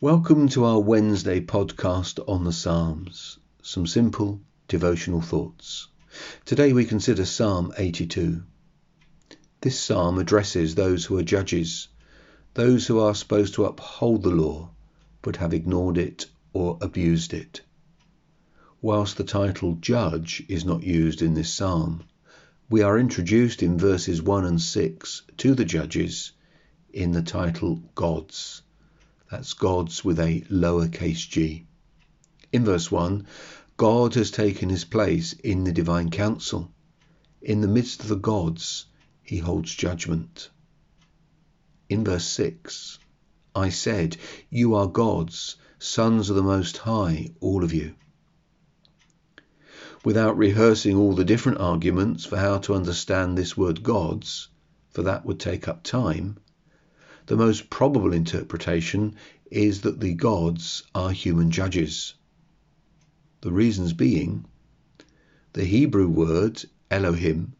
Welcome to our Wednesday podcast on the Psalms. Some simple devotional thoughts. Today we consider Psalm 82. This psalm addresses those who are judges, those who are supposed to uphold the law but have ignored it or abused it. Whilst the title judge is not used in this psalm, we are introduced in verses 1 and 6 to the judges in the title gods. That's gods with a lowercase g. In verse 1, God has taken his place in the divine council. In the midst of the gods, he holds judgment. In verse 6, I said, You are gods, sons of the Most High, all of you. Without rehearsing all the different arguments for how to understand this word gods, for that would take up time, the most probable interpretation is that the gods are human judges. The reasons being the Hebrew word Elohim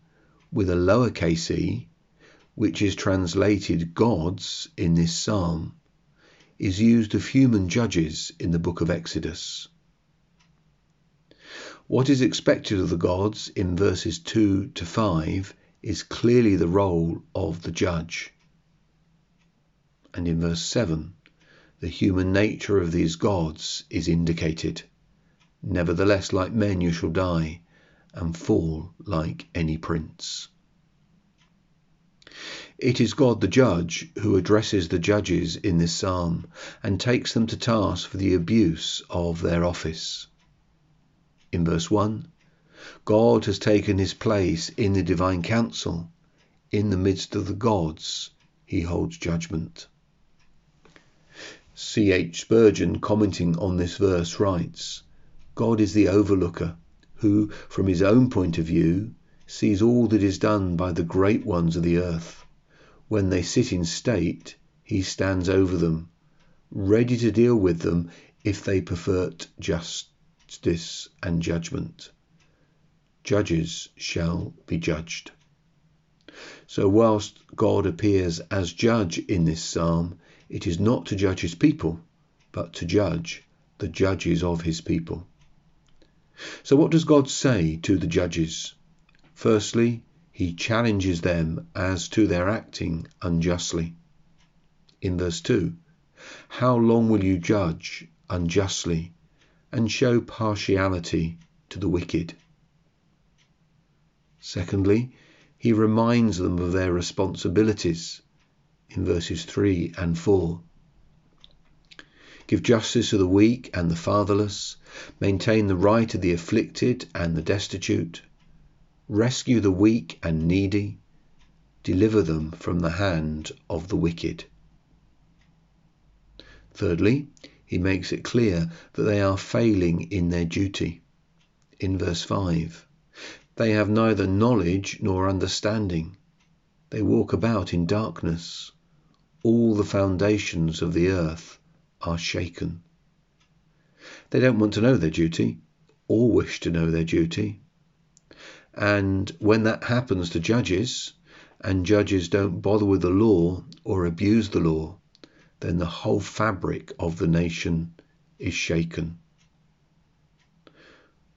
with a lowercase e, which is translated gods in this psalm, is used of human judges in the book of Exodus. What is expected of the gods in verses 2 to 5 is clearly the role of the judge and in verse 7, the human nature of these gods is indicated. Nevertheless, like men, you shall die and fall like any prince. It is God the judge who addresses the judges in this psalm and takes them to task for the abuse of their office. In verse 1, God has taken his place in the divine council. In the midst of the gods, he holds judgment. C. H. Spurgeon, commenting on this verse, writes God is the overlooker, who, from his own point of view, sees all that is done by the great ones of the earth. When they sit in state, he stands over them, ready to deal with them if they pervert justice and judgment. Judges shall be judged. So, whilst God appears as judge in this psalm, it is not to judge his people, but to judge the judges of his people. So, what does God say to the judges? Firstly, he challenges them as to their acting unjustly. In verse 2, How long will you judge unjustly and show partiality to the wicked? Secondly, he reminds them of their responsibilities in verses 3 and 4. Give justice to the weak and the fatherless, maintain the right of the afflicted and the destitute, rescue the weak and needy, deliver them from the hand of the wicked. Thirdly, he makes it clear that they are failing in their duty. In verse 5, they have neither knowledge nor understanding. They walk about in darkness all the foundations of the earth are shaken. They don't want to know their duty or wish to know their duty. And when that happens to judges, and judges don't bother with the law or abuse the law, then the whole fabric of the nation is shaken.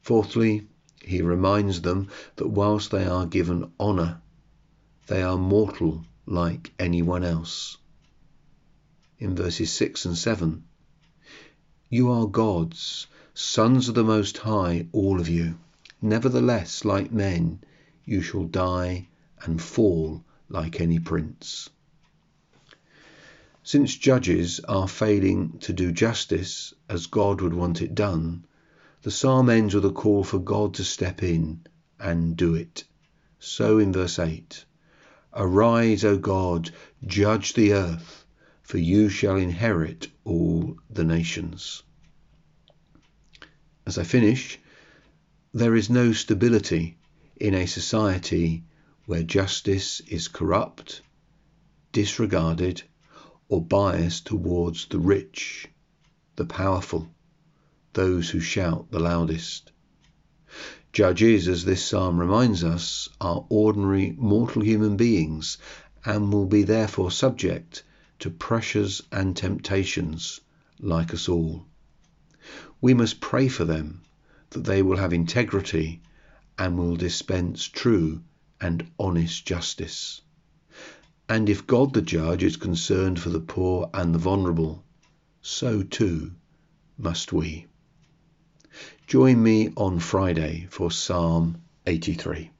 Fourthly, he reminds them that whilst they are given honour, they are mortal like anyone else in verses 6 and 7. You are gods, sons of the Most High, all of you. Nevertheless, like men, you shall die and fall like any prince. Since judges are failing to do justice as God would want it done, the psalm ends with a call for God to step in and do it. So in verse 8 Arise, O God, judge the earth for you shall inherit all the nations. As I finish, there is no stability in a society where justice is corrupt, disregarded, or biased towards the rich, the powerful, those who shout the loudest. Judges, as this psalm reminds us, are ordinary mortal human beings and will be therefore subject to pressures and temptations like us all. We must pray for them that they will have integrity and will dispense true and honest justice. And if God the judge is concerned for the poor and the vulnerable, so too must we. Join me on Friday for Psalm 83.